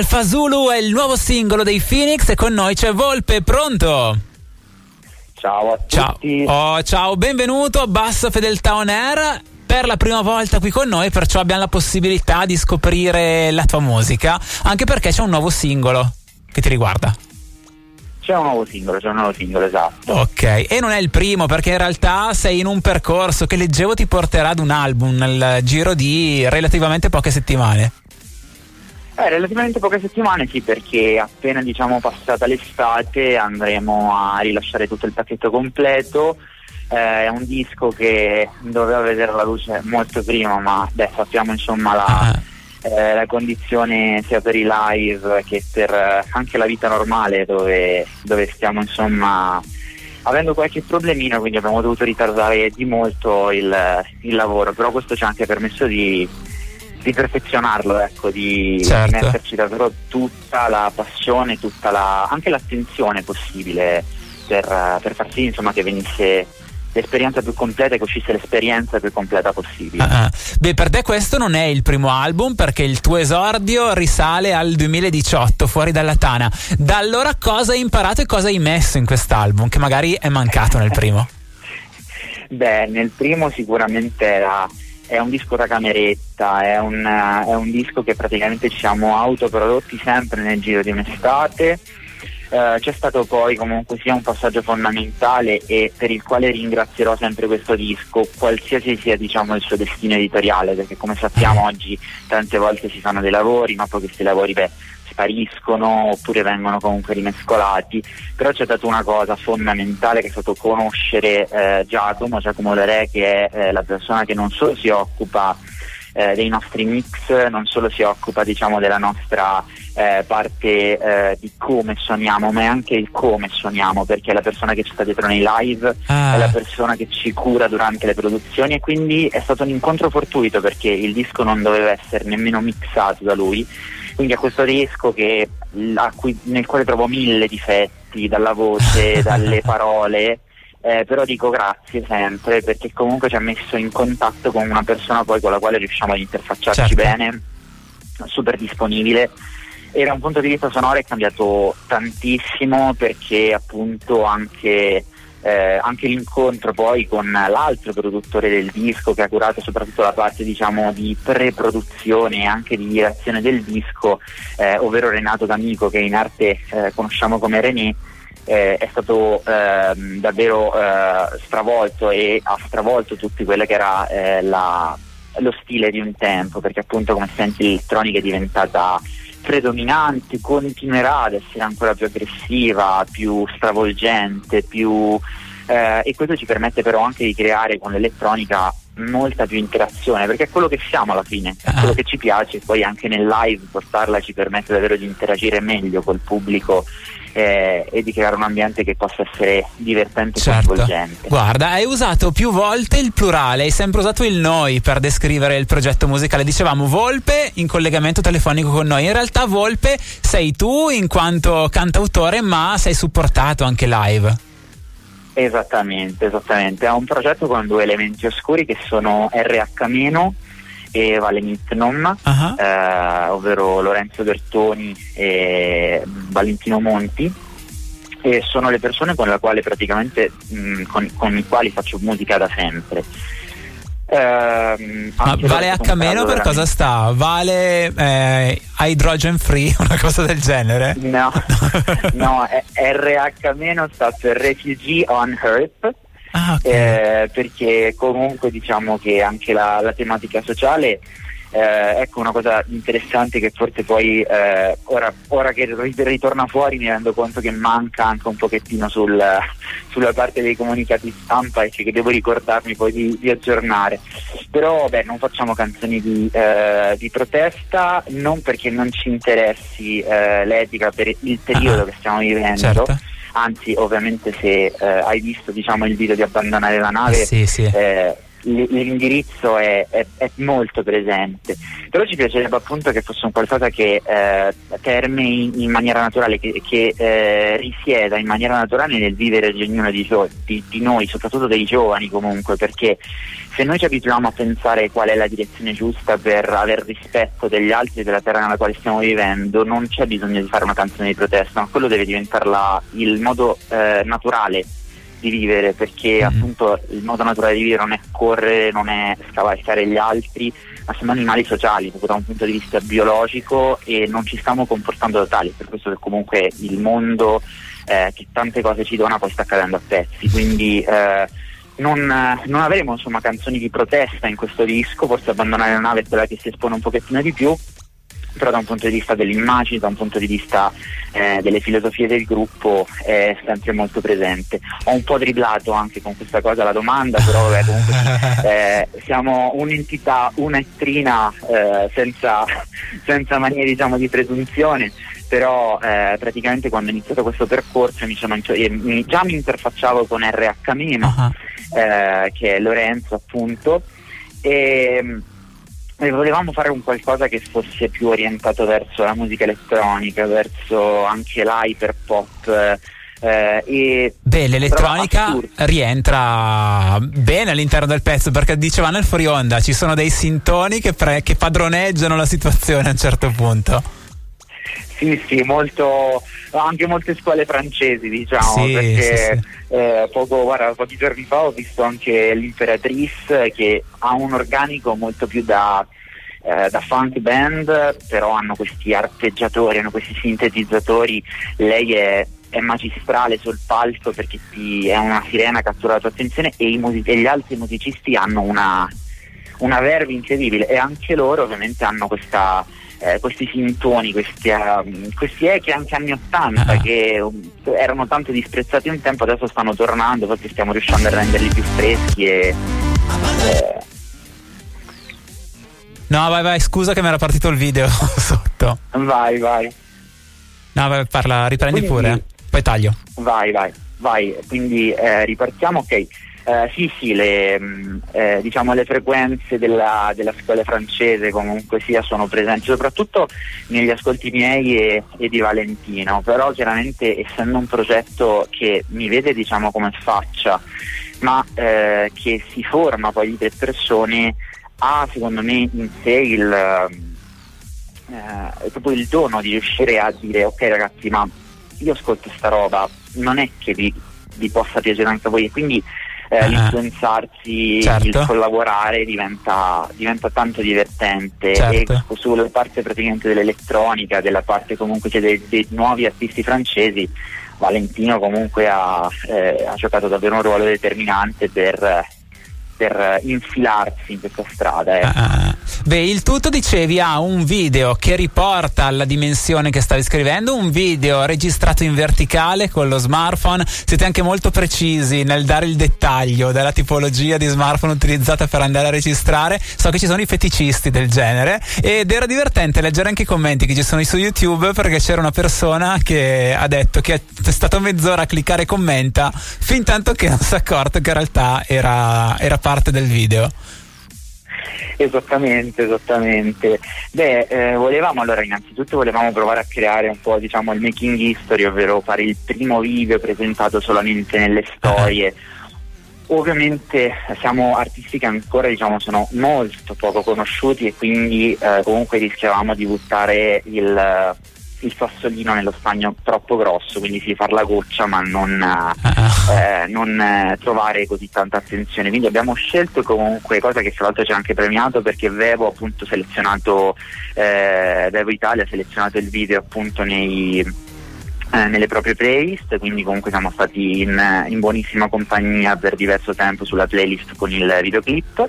Alfa Zulu è il nuovo singolo dei Phoenix e con noi c'è Volpe, pronto? Ciao a tutti. Ciao, oh, ciao, benvenuto a Bassa Fedeltà On Air per la prima volta qui con noi, perciò abbiamo la possibilità di scoprire la tua musica, anche perché c'è un nuovo singolo che ti riguarda. C'è un nuovo singolo, c'è un nuovo singolo, esatto. Ok, e non è il primo perché in realtà sei in un percorso che leggevo ti porterà ad un album nel giro di relativamente poche settimane. Eh, relativamente poche settimane sì, perché appena diciamo passata l'estate andremo a rilasciare tutto il pacchetto completo eh, è un disco che doveva vedere la luce molto prima, ma beh, sappiamo insomma la, ah. eh, la condizione sia per i live che per eh, anche la vita normale dove, dove stiamo insomma avendo qualche problemino, quindi abbiamo dovuto ritardare di molto il, il lavoro, però questo ci ha anche permesso di, di perfezionarlo, ecco, di, certo. di, metterci davvero tutta la passione, tutta la, anche l'attenzione possibile per, per far sì insomma, che venisse l'esperienza più completa e che uscisse l'esperienza più completa possibile. Uh-huh. Beh, per te questo non è il primo album perché il tuo esordio risale al 2018, fuori dalla Tana. Da allora cosa hai imparato e cosa hai messo in quest'album che magari è mancato nel primo? Beh, nel primo sicuramente era è un disco da cameretta, è un, è un disco che praticamente ci siamo autoprodotti sempre nel giro di un'estate. Eh, c'è stato poi comunque sia un passaggio fondamentale e per il quale ringrazierò sempre questo disco, qualsiasi sia diciamo, il suo destino editoriale, perché come sappiamo oggi tante volte si fanno dei lavori, ma poi questi lavori beh, spariscono oppure vengono comunque rimescolati, però c'è stata una cosa fondamentale che è stato conoscere eh, Giacomo, Giacomo Lerè che è eh, la persona che non solo si occupa eh, dei nostri mix, non solo si occupa diciamo, della nostra eh, parte eh, di come suoniamo, ma è anche il come suoniamo, perché è la persona che ci sta dietro nei live, ah. è la persona che ci cura durante le produzioni e quindi è stato un incontro fortuito perché il disco non doveva essere nemmeno mixato da lui. Quindi a questo disco che, cui, nel quale trovo mille difetti, dalla voce, dalle parole, eh, però dico grazie sempre perché comunque ci ha messo in contatto con una persona poi con la quale riusciamo ad interfacciarci certo. bene, super disponibile e da un punto di vista sonoro è cambiato tantissimo perché appunto anche, eh, anche l'incontro poi con l'altro produttore del disco che ha curato soprattutto la parte diciamo di pre-produzione e anche di direzione del disco, eh, ovvero Renato D'Amico che in arte eh, conosciamo come René eh, è stato eh, davvero eh, stravolto e ha stravolto tutto quello che era eh, la, lo stile di un tempo, perché appunto come senti l'elettronica è diventata predominante, continuerà ad essere ancora più aggressiva, più stravolgente, più, eh, e questo ci permette però anche di creare con l'elettronica molta più interazione perché è quello che siamo alla fine, è quello che ci piace, poi anche nel live portarla ci permette davvero di interagire meglio col pubblico eh, e di creare un ambiente che possa essere divertente e certo. coinvolgente. Guarda, hai usato più volte il plurale, hai sempre usato il noi per descrivere il progetto musicale. Dicevamo Volpe in collegamento telefonico con noi. In realtà Volpe sei tu in quanto cantautore, ma sei supportato anche live. Esattamente, esattamente. È un progetto con due elementi oscuri che sono RH- e Valenitnom, uh-huh. eh, ovvero Lorenzo Bertoni e Valentino Monti. E sono le persone con le mh, con, con i quali faccio musica da sempre. Eh, Ma vale H meno per cosa sta? Vale eh, hydrogen free, una cosa del genere? No, no, RH meno sta per Refugee on Earth ah, okay. eh, perché comunque diciamo che anche la, la tematica sociale eh, ecco una cosa interessante che forse poi eh, ora, ora, che ritorna fuori mi rendo conto che manca anche un pochettino sul, sulla parte dei comunicati stampa e che devo ricordarmi poi di, di aggiornare però beh, non facciamo canzoni di, eh, di, protesta non perché non ci interessi eh, l'etica per il periodo ah, che stiamo vivendo certo anzi ovviamente se eh, hai visto diciamo, il video di abbandonare la nave sì, sì. Eh, l'indirizzo è, è, è, molto presente, però ci piacerebbe appunto che fosse un qualcosa che eh, terme in, maniera naturale, che, che eh, risieda in maniera naturale nel vivere di ognuno di, di, di, noi, soprattutto dei giovani comunque, perché se noi ci abituiamo a pensare qual è la direzione giusta per avere rispetto degli altri della terra nella quale stiamo vivendo, non c'è bisogno di fare una canzone di protesta, ma quello deve diventare il modo eh, naturale di vivere perché mm. appunto il modo naturale di vivere non è correre, non è scavalcare gli altri, ma siamo animali sociali proprio da un punto di vista biologico e non ci stiamo comportando da tali, per questo che comunque il mondo eh, che tante cose ci dona poi sta cadendo a pezzi, quindi eh, non, non, avremo insomma canzoni di protesta in questo disco, forse abbandonare la nave è quella che si espone un pochettino di più, però da un punto di vista dell'immagine, da un punto di vista eh, delle filosofie del gruppo è sempre molto presente. Ho un po' dribblato anche con questa cosa la domanda, però vabbè, comunque eh, siamo un'entità, un'ettrina eh, senza, senza manie diciamo, di presunzione però eh, praticamente quando ho iniziato questo percorso mi sono, già mi interfacciavo con RH- uh-huh. eh, che è Lorenzo appunto e e volevamo fare un qualcosa che fosse più orientato verso la musica elettronica, verso anche l'hyper pop. Eh, Beh, l'elettronica rientra bene all'interno del pezzo perché diceva nel fuori onda ci sono dei sintoni che, pre- che padroneggiano la situazione a un certo punto. Sì, sì, molto, anche molte scuole francesi, diciamo, sì, perché sì, sì. Eh, poco, guarda, pochi giorni fa ho visto anche l'Imperatrice che ha un organico molto più da, eh, da funk band, però hanno questi arpeggiatori, hanno questi sintetizzatori, lei è è magistrale sul palco perché ti, è una sirena cattura la tua attenzione e, music- e gli altri musicisti hanno una, una verve incredibile e anche loro ovviamente hanno questa eh, questi sintoni, questi, uh, questi echi anche anni 80 ah. che um, erano tanto disprezzati un tempo, adesso stanno tornando perché stiamo riuscendo a renderli più freschi e... Eh... No, vai, vai, scusa che mi era partito il video sotto. Vai, vai. No, vai, parla, riprendi quindi, pure, poi taglio. Vai, vai, vai, quindi eh, ripartiamo, ok. Eh, sì, sì, le, mm, eh, diciamo, le frequenze della, della, scuola francese comunque sia sono presenti, soprattutto negli ascolti miei e, e, di Valentino, però chiaramente essendo un progetto che mi vede diciamo, come faccia, ma eh, che si forma poi di tre persone, ha secondo me in sé il, eh, proprio il dono di riuscire a dire ok ragazzi ma io ascolto sta roba, non è che vi, vi possa piacere anche a voi, quindi eh, l'influenzarsi, certo. il collaborare diventa, diventa tanto divertente certo. e sulla parte praticamente dell'elettronica, della parte comunque cioè dei, dei nuovi artisti francesi, Valentino comunque ha, eh, ha, giocato davvero un ruolo determinante per, per infilarsi in questa strada. Eh. Uh-huh. Beh, il tutto dicevi ha un video che riporta alla dimensione che stavi scrivendo, un video registrato in verticale con lo smartphone. Siete anche molto precisi nel dare il dettaglio della tipologia di smartphone utilizzata per andare a registrare. So che ci sono i feticisti del genere ed era divertente leggere anche i commenti che ci sono su YouTube perché c'era una persona che ha detto che è stato mezz'ora a cliccare commenta fin tanto che non si è accorto che in realtà era, era parte del video. Esattamente, esattamente. Beh, eh, volevamo allora innanzitutto volevamo provare a creare un po' diciamo il making history, ovvero fare il primo video presentato solamente nelle storie. Ovviamente siamo artisti che ancora diciamo, sono molto poco conosciuti e quindi eh, comunque rischiavamo di buttare il, il sassolino nello stagno troppo grosso, quindi si far la goccia ma non, ah. Eh, non eh, trovare così tanta attenzione. Quindi abbiamo scelto comunque, cosa che tra l'altro ci ha anche premiato perché Vevo appunto selezionato, eh, Vevo Italia ha selezionato il video appunto nei, eh, nelle proprie playlist, quindi comunque siamo stati in, in buonissima compagnia per diverso tempo sulla playlist con il videoclip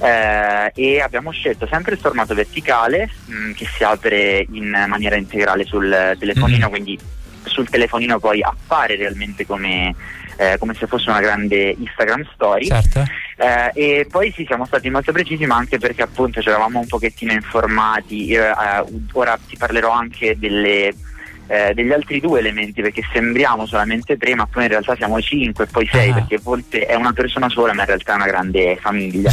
eh, e abbiamo scelto sempre il formato verticale mh, mm, che si apre in maniera integrale sul telefonino, mm-hmm. quindi sul telefonino poi appare realmente come, eh, come se fosse una grande Instagram story. Certo. Eh, e poi sì, siamo stati molto precisi, ma anche perché appunto ci eravamo un pochettino informati. Eh, ora ti parlerò anche delle eh, degli altri due elementi perché sembriamo solamente tre ma poi in realtà siamo cinque e poi sei uh-huh. perché Volpe è una persona sola ma in realtà è una grande famiglia.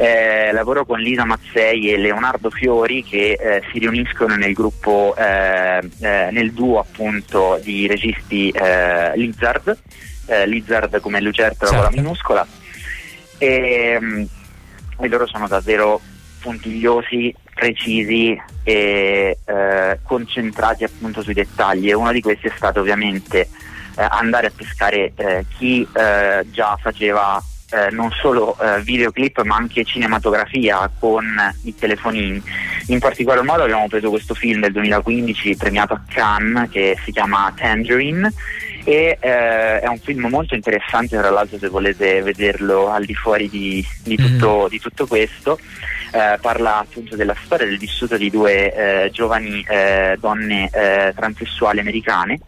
Eh, lavoro con Lisa Mazzei e Leonardo Fiori che eh, si riuniscono nel gruppo, eh, eh nel duo appunto di registi eh, Lizard, eh, Lizard come Lucertola certo. con la certo. minuscola e, mm, e, loro sono davvero puntigliosi, precisi e concentrati appunto sui dettagli e uno di questi è stato ovviamente andare a pescare chi già faceva eh, non solo eh, videoclip ma anche cinematografia con i telefonini. In particolar modo abbiamo preso questo film del 2015 premiato a Cannes che si chiama Tangerine e eh, è un film molto interessante tra l'altro se volete vederlo al di fuori di, di, tutto, mm. di tutto, questo. Eh, parla appunto della storia del vissuto di due eh, giovani eh, donne transessuali americane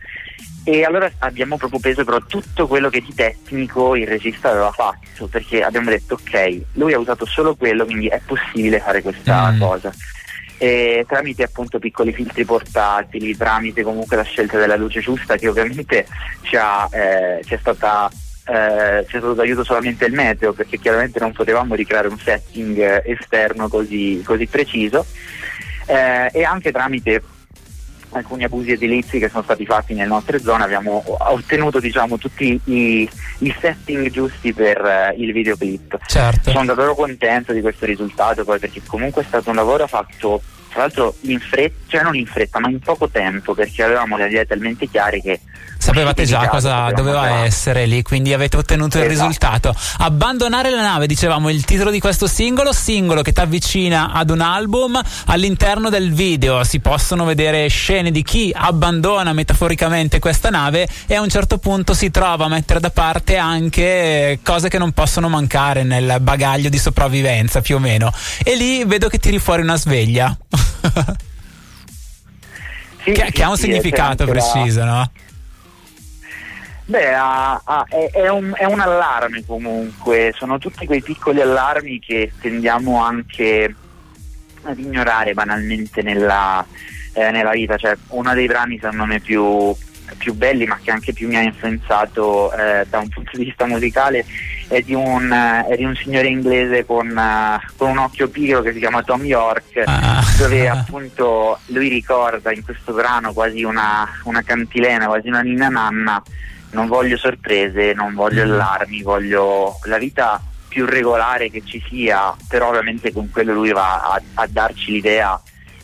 e allora abbiamo proprio preso però tutto quello che di tecnico il regista aveva fatto, perché abbiamo detto ok, lui ha usato solo quello, quindi è possibile fare questa mm. cosa. E tramite appunto piccoli filtri portatili, tramite comunque la scelta della luce giusta che ovviamente ci ha, eh, ci è stata eh, ci è stato d'aiuto solamente il meteo perché chiaramente non potevamo ricreare un setting esterno così, così preciso eh, e anche tramite alcuni abusi edilizi che sono stati fatti nelle nostre zone abbiamo ottenuto diciamo, tutti i, i, setting giusti per uh, il videoclip. Certo. Sono davvero contento di questo risultato poi perché comunque è stato un lavoro fatto tra l'altro in fretta, cioè non in fretta, ma in poco tempo, perché avevamo le idee talmente chiare che sapevate già cosa doveva fare. essere lì, quindi avete ottenuto esatto. il risultato. Abbandonare la nave, dicevamo il titolo di questo singolo, singolo che ti avvicina ad un album. All'interno del video si possono vedere scene di chi abbandona metaforicamente questa nave e a un certo punto si trova a mettere da parte anche cose che non possono mancare nel bagaglio di sopravvivenza, più o meno. E lì vedo che tiri fuori una sveglia. sì, che, sì, che, ha un sì, significato preciso, la... no? Beh, ha, ha, è, è, un, è, un, allarme comunque, sono tutti quei piccoli allarmi che tendiamo anche ad ignorare banalmente nella, eh, nella vita. Cioè, uno dei brani secondo me più, più belli, ma che anche più mi ha influenzato eh, da un punto di vista musicale, è di un, è di un signore inglese con, uh, con, un occhio pigro che si chiama Tom York, ah. dove appunto lui ricorda in questo brano quasi una, una cantilena, quasi una ninna nanna. Non voglio sorprese, non voglio mm. allarmi, voglio la vita più regolare che ci sia, però ovviamente con quello lui va a, a darci l'idea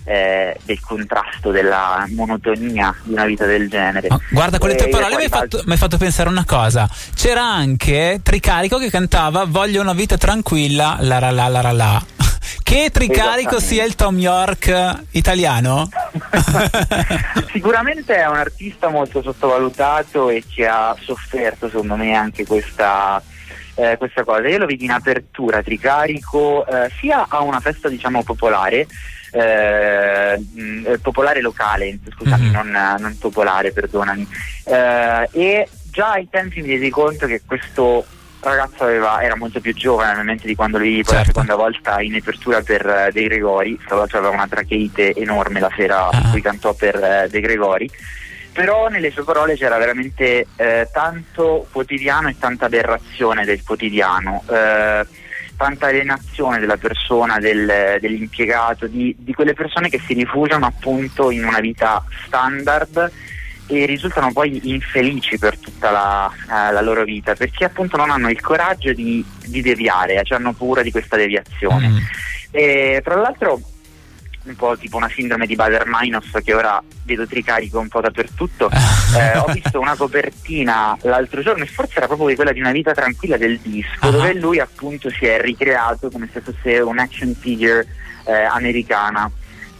eh, del contrasto, della monotonia di una vita del genere. Oh, guarda, con le tue parole mi hai fatto, fatto, pensare una cosa. C'era anche Tricarico che cantava Voglio una vita tranquilla, la la la la la. Che Tricarico sia il Tom York italiano? Sicuramente è un artista molto sottovalutato e che ha sofferto secondo me anche questa, eh, questa cosa. Io lo vedi in apertura Tricarico eh, sia a una festa diciamo popolare eh, mm, popolare locale, scusami, mm-hmm. non, non, popolare, perdonami. Eh, e già ai tempi mi resi conto che questo ragazzo aveva, era molto più giovane ovviamente di quando lui certo. la seconda volta in apertura per uh, De Gregori, tra l'altro aveva una tracheite enorme la sera ah. in cui cantò per uh, De Gregori, però nelle sue parole c'era veramente uh, tanto quotidiano e tanta aberrazione del quotidiano tanta alienazione della persona, del, dell'impiegato, di, di, quelle persone che si rifugiano appunto in una vita standard e risultano poi infelici per tutta la, eh, la love vita perché appunto non hanno il coraggio di, di deviare, cioè hanno paura di questa deviazione. Mm. E, tra l'altro un po' tipo una sindrome di Bader-Meinhof che ora vedo tricarico un po' dappertutto. Eh, ho visto una copertina l'altro giorno e forse era proprio quella di una vita tranquilla del disco, uh-huh. dove lui appunto si è ricreato come se fosse un action figure eh, americana,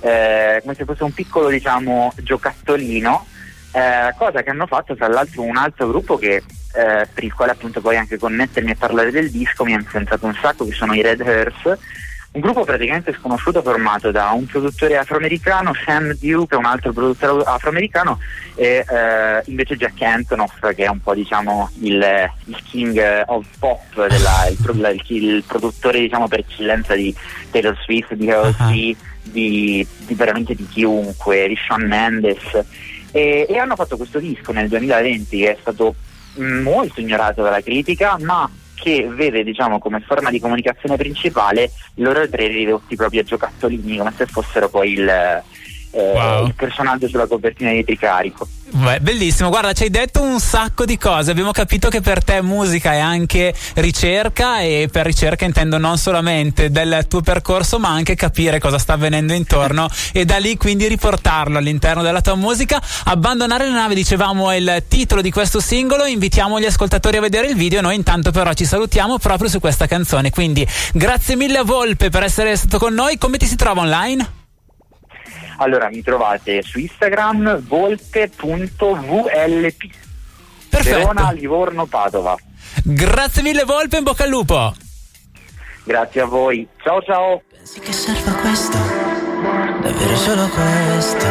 eh, come se fosse un piccolo diciamo giocattolino. Eh, cosa che hanno fatto tra l'altro un altro gruppo che, eh, per il quale appunto poi anche connettermi a parlare del disco mi ha influenzato un sacco che sono i Red Hearse un gruppo praticamente sconosciuto formato da un produttore afroamericano, Sam è un altro produttore afroamericano, e eh, invece Jack Antonoff, che è un po' diciamo il, il king of pop, della, il, il, il, produttore diciamo per eccellenza di Taylor Swift, di Halsey, uh-huh. di, di, veramente di chiunque, di Sean Mendes. E, e hanno fatto questo disco nel 2020 che è stato molto ignorato dalla critica, ma che vede diciamo, come forma di comunicazione principale loro tre ridotti proprio a giocattolini, come se fossero poi il, eh, wow. il personaggio sulla copertina di Tricarico. Beh, bellissimo, guarda, ci hai detto un sacco di cose. Abbiamo capito che per te musica è anche ricerca e per ricerca intendo non solamente del tuo percorso, ma anche capire cosa sta avvenendo intorno e da lì quindi riportarlo all'interno della tua musica. Abbandonare la nave, dicevamo, è il titolo di questo singolo. Invitiamo gli ascoltatori a vedere il video. Noi intanto però ci salutiamo proprio su questa canzone. Quindi grazie mille a Volpe per essere stato con noi. Come ti si trova online? Allora mi trovate su Instagram volpe.vlp. Perfetto. Verona, Livorno, Padova. Grazie mille Volpe, in bocca al lupo. Grazie a voi. Ciao ciao. Pensi che serva questo? Davvero solo questo?